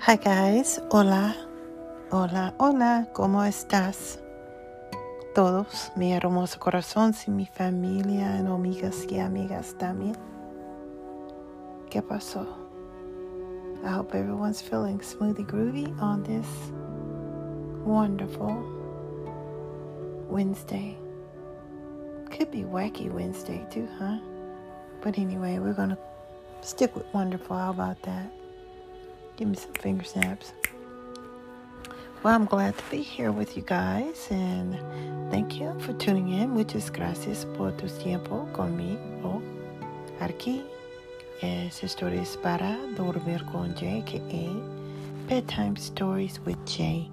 Hi guys, hola, hola, hola, ¿cómo estás? Todos, mi hermoso corazón y mi familia, y amigas y amigas también. ¿Qué pasó? I hope everyone's feeling smoothie groovy on this wonderful Wednesday. Could be wacky Wednesday too, huh? But anyway, we're gonna stick with wonderful. How about that? Give me some finger snaps. Well, I'm glad to be here with you guys and thank you for tuning in. Muchas gracias por tu tiempo conmigo. Aquí es Historias para Dormir con Jay, Bedtime Stories with Jay.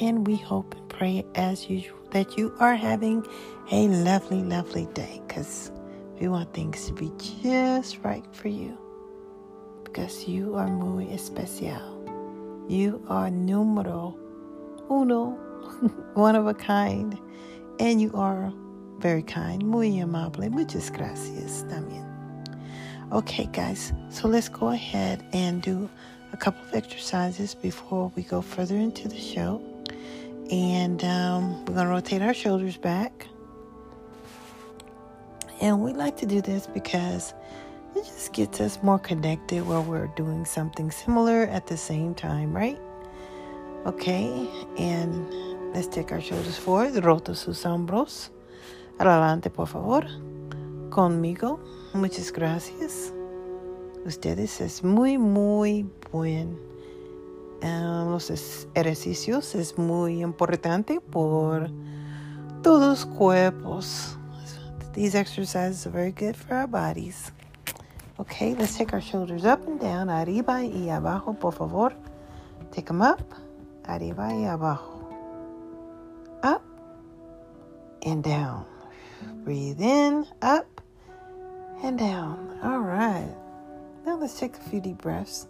And we hope and pray as usual that you are having a lovely, lovely day because we want things to be just right for you because you are muy especial. You are numero uno, one of a kind, and you are very kind, muy amable. Muchas gracias también. Okay, guys, so let's go ahead and do a couple of exercises before we go further into the show. And um, we're going to rotate our shoulders back. And we like to do this because it just gets us more connected while we're doing something similar at the same time, right? Okay, and let's take our shoulders forward, roto sus hombros. Adelante, por favor. Conmigo. Muchas gracias. Ustedes es muy, muy buen. Uh, los ejercicios es muy importante por todos cuerpos. These exercises are very good for our bodies. Okay, let's take our shoulders up and down, arriba y abajo, por favor. Take them up, arriba y abajo. Up and down. Breathe in, up and down. All right. Now let's take a few deep breaths.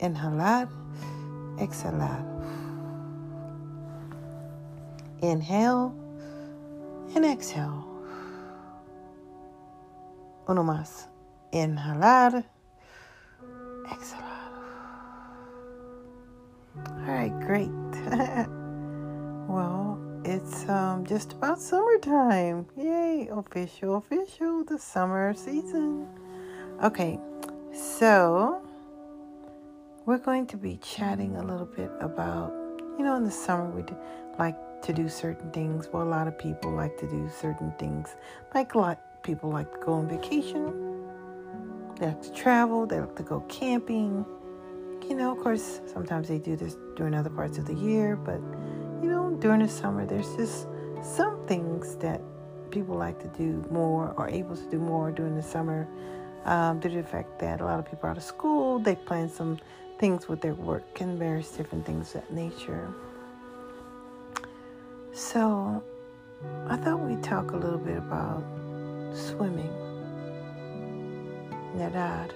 Inhalar, exhalar. Inhale and exhale. Uno más. Inhalar. Exhalar. All right, great. well, it's um, just about summertime. Yay, official, official, the summer season. Okay, so we're going to be chatting a little bit about, you know, in the summer we like to do certain things. Well, a lot of people like to do certain things. Like a lot people like to go on vacation they like to travel, they like to go camping. You know, of course, sometimes they do this during other parts of the year, but you know, during the summer, there's just some things that people like to do more or able to do more during the summer um, due to the fact that a lot of people are out of school, they plan some things with their work and various different things of that nature. So, I thought we'd talk a little bit about swimming nadar.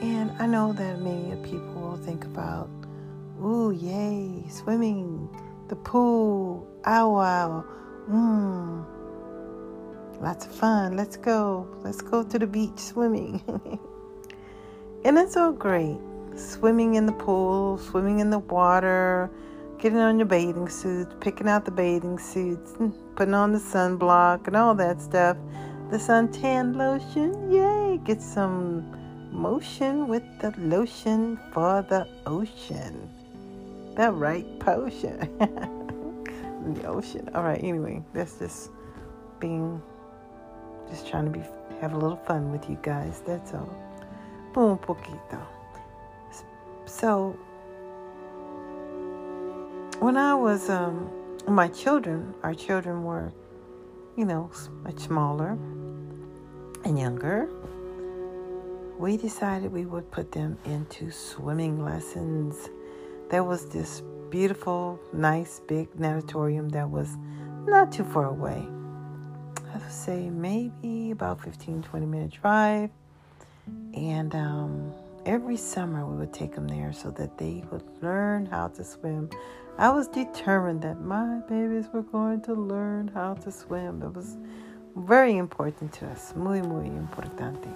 And I know that many people will think about, ooh, yay, swimming, the pool, ow, mmm, lots of fun. Let's go. Let's go to the beach swimming. and it's all great. Swimming in the pool, swimming in the water, getting on your bathing suits, picking out the bathing suits, putting on the sunblock, and all that stuff the suntan lotion. Yay! Get some motion with the lotion for the ocean. The right potion. the ocean. All right. Anyway, that's just being, just trying to be have a little fun with you guys. That's all. Boom poquito. So when I was um, my children, our children were you know, much smaller and younger, we decided we would put them into swimming lessons. There was this beautiful, nice, big natatorium that was not too far away. I would say maybe about 15, 20 minute drive. And um, every summer we would take them there so that they would learn how to swim I was determined that my babies were going to learn how to swim. It was very important to us. Muy, muy importante.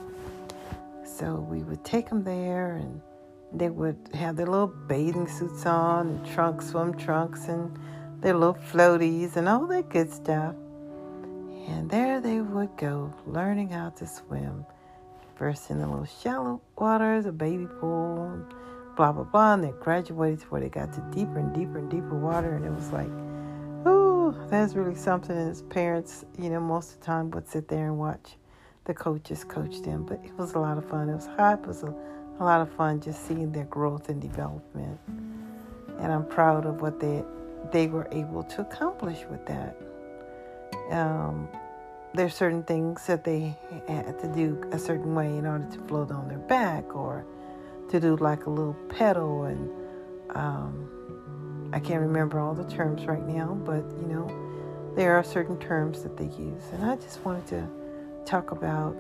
so we would take them there and they would have their little bathing suits on and trunks, swim trunks, and their little floaties and all that good stuff. And there they would go, learning how to swim. First in the little shallow waters, a baby pool, blah, blah, blah. And they graduated to where they got to deeper and deeper and deeper water. And it was like, oh, that's really something. And his parents, you know, most of the time would sit there and watch the coaches coach them. But it was a lot of fun. It was hot. It was a, a lot of fun just seeing their growth and development. And I'm proud of what they they were able to accomplish with that. Um, there's certain things that they had to do a certain way in order to float on their back or to do like a little pedal and um, I can't remember all the terms right now, but you know, there are certain terms that they use. And I just wanted to talk about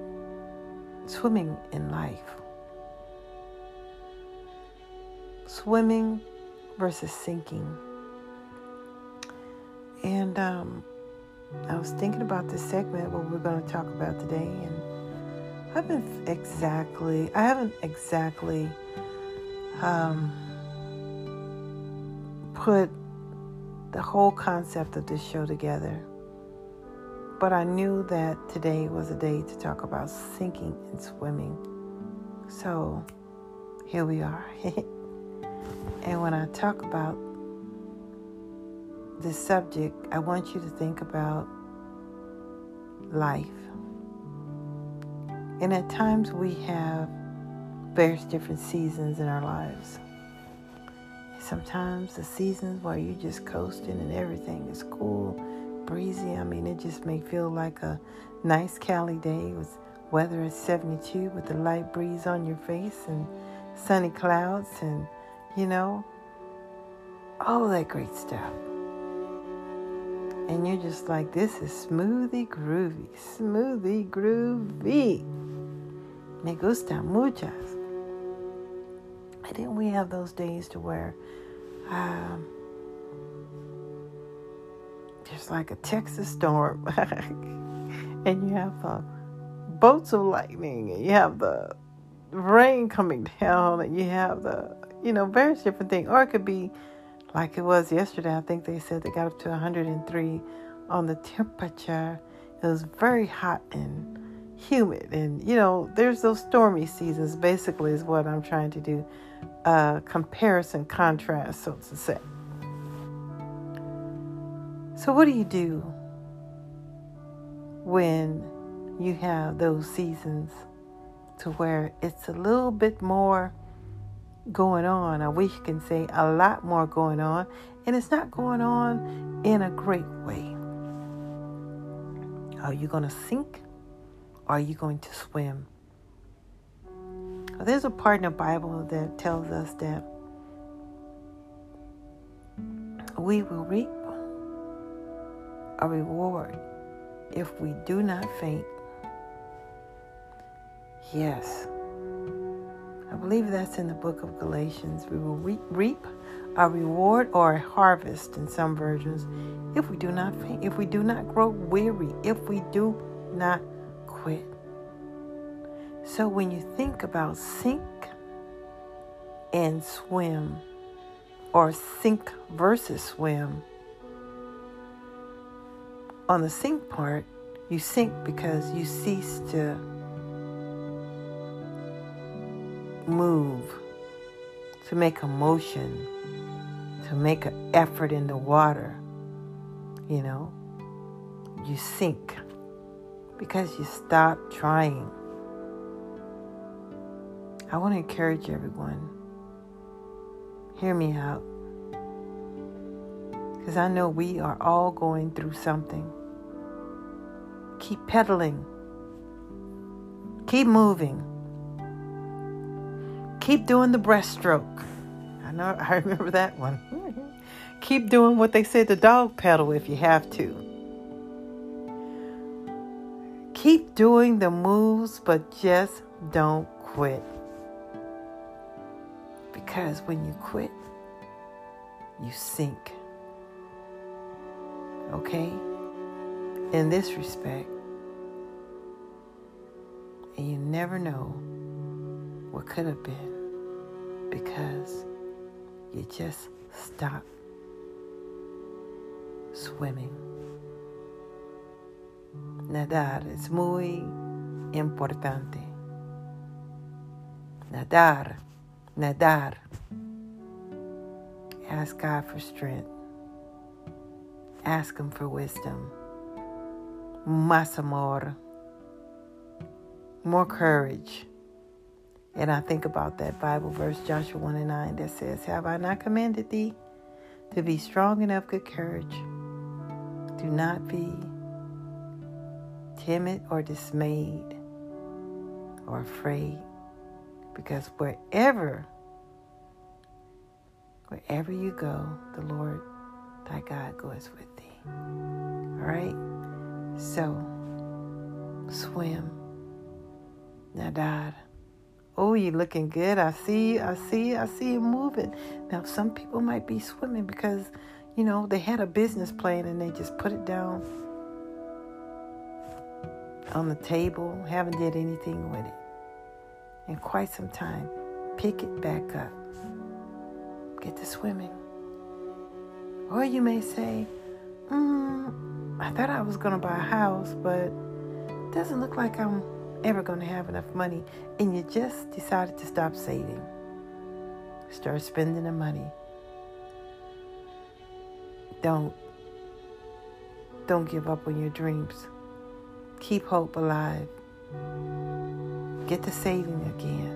swimming in life. Swimming versus sinking. And um, I was thinking about this segment, what we're going to talk about today, and I haven't exactly, I haven't exactly um, put the whole concept of this show together. But I knew that today was a day to talk about sinking and swimming. So here we are. and when I talk about this subject, I want you to think about life. And at times we have various different seasons in our lives. Sometimes the seasons where you're just coasting and everything is cool, breezy. I mean, it just may feel like a nice Cali day with weather at 72 with a light breeze on your face and sunny clouds and, you know, all that great stuff and you're just like, this is smoothie groovy, smoothie groovy. Me gusta muchas. And then we have those days to where um, there's like a Texas storm, and you have uh, bolts of lightning, and you have the rain coming down, and you have the, you know, various different things. Or it could be like it was yesterday. I think they said they got up to 103 on the temperature. It was very hot and humid. And, you know, there's those stormy seasons, basically, is what I'm trying to do. Uh, comparison, contrast, so to say. So, what do you do when you have those seasons to where it's a little bit more going on. I wish you can say a lot more going on, and it's not going on in a great way. Are you going to sink? Or are you going to swim? There's a part in the Bible that tells us that we will reap a reward if we do not faint. Yes believe that's in the book of Galatians. We will re- reap a reward or a harvest in some versions if we do not faint, if we do not grow weary, if we do not quit. So when you think about sink and swim, or sink versus swim, on the sink part, you sink because you cease to move, to make a motion, to make an effort in the water, you know, you sink because you stop trying. I want to encourage everyone. Hear me out. Because I know we are all going through something. Keep pedaling. Keep moving. Keep doing the breaststroke. I know I remember that one. Keep doing what they said the dog pedal if you have to. Keep doing the moves, but just don't quit. Because when you quit, you sink. Okay? In this respect, and you never know what could have been because you just stop swimming. Nadar es muy importante. Nadar, nadar. Ask God for strength. Ask Him for wisdom. Más amor. More courage. And I think about that Bible verse, Joshua 1 and 9, that says, Have I not commanded thee to be strong and of good courage? Do not be timid or dismayed or afraid, because wherever, wherever you go, the Lord thy God goes with thee. All right? So, swim. Nadar. Oh, you looking good. I see, I see, I see you moving. Now, some people might be swimming because, you know, they had a business plan and they just put it down on the table, haven't did anything with it in quite some time. Pick it back up. Get to swimming. Or you may say, mm, I thought I was going to buy a house, but it doesn't look like I'm ever going to have enough money and you just decided to stop saving. Start spending the money. Don't don't give up on your dreams. Keep hope alive. Get to saving again.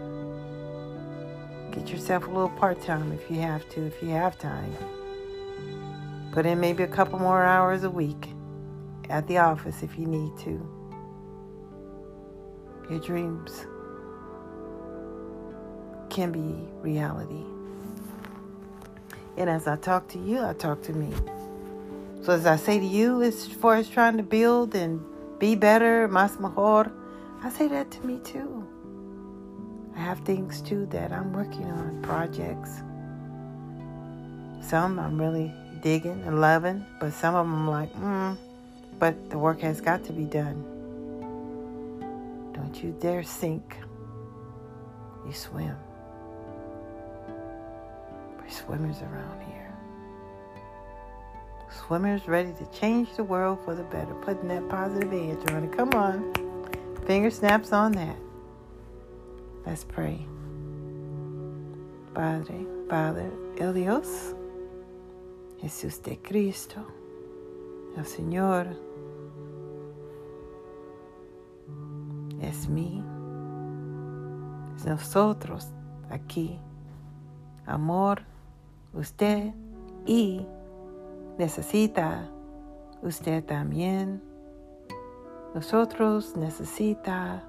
Get yourself a little part-time if you have to, if you have time. Put in maybe a couple more hours a week at the office if you need to your dreams can be reality. And as I talk to you, I talk to me. So as I say to you, as far as trying to build and be better, más mejor, I say that to me too. I have things too that I'm working on, projects. Some I'm really digging and loving, but some of them I'm like, mm, but the work has got to be done. Don't you dare sink. You swim. We're swimmers around here. Swimmers ready to change the world for the better. Putting that positive edge on it. Come on. Finger snaps on that. Let's pray. Padre, Padre, el Dios, Jesús de Cristo, el Señor, es mí, es nosotros aquí. Amor, usted y necesita usted también. Nosotros necesita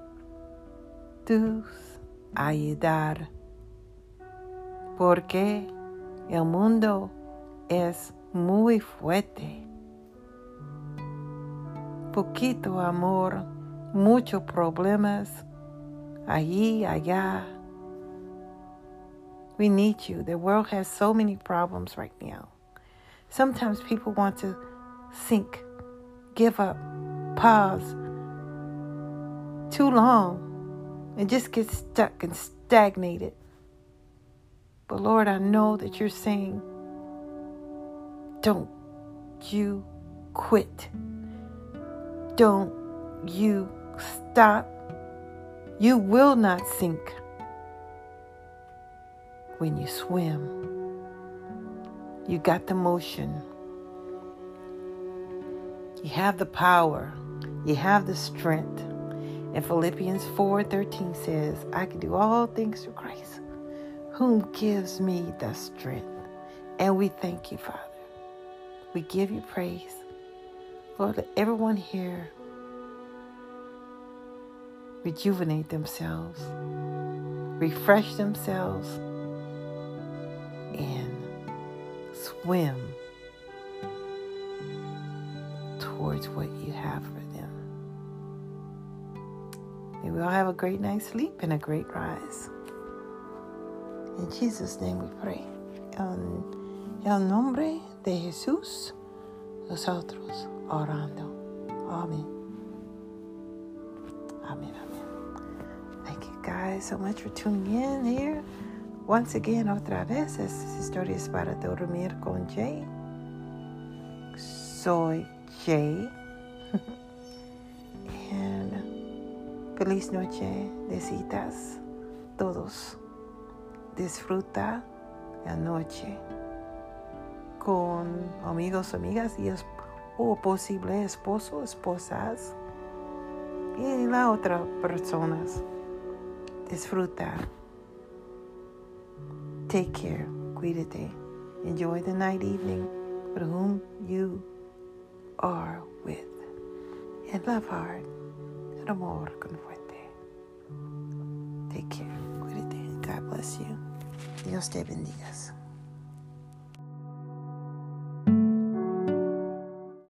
tus ayudar. Porque el mundo es muy fuerte. Poquito amor muchos problemas allí, allá. We need you. The world has so many problems right now. Sometimes people want to sink, give up, pause too long, and just get stuck and stagnated. But Lord, I know that you're saying, don't you quit. Don't you stop, you will not sink when you swim. You got the motion. You have the power. You have the strength. And Philippians 4:13 says, I can do all things through Christ, whom gives me the strength. And we thank you, Father. We give you praise. Lord, let everyone here rejuvenate themselves, refresh themselves, and swim towards what you have for them. May we all have a great night's sleep and a great rise. In Jesus' name we pray. En el nombre de Jesús, nosotros orando. Amén. Amén. Thank you guys so much for tuning in here. Once again, otra vez, estas historias para dormir con Jay. Soy Jay. and feliz noche, decitas todos. Disfruta la noche con amigos, amigas y o posible esposo, esposas y la otra personas. Disfruta. Take care. Cuídate. Enjoy the night evening with whom you are with. And love hard. And amor con fuerte. Take care. Cuídate. God bless you. Dios te bendiga.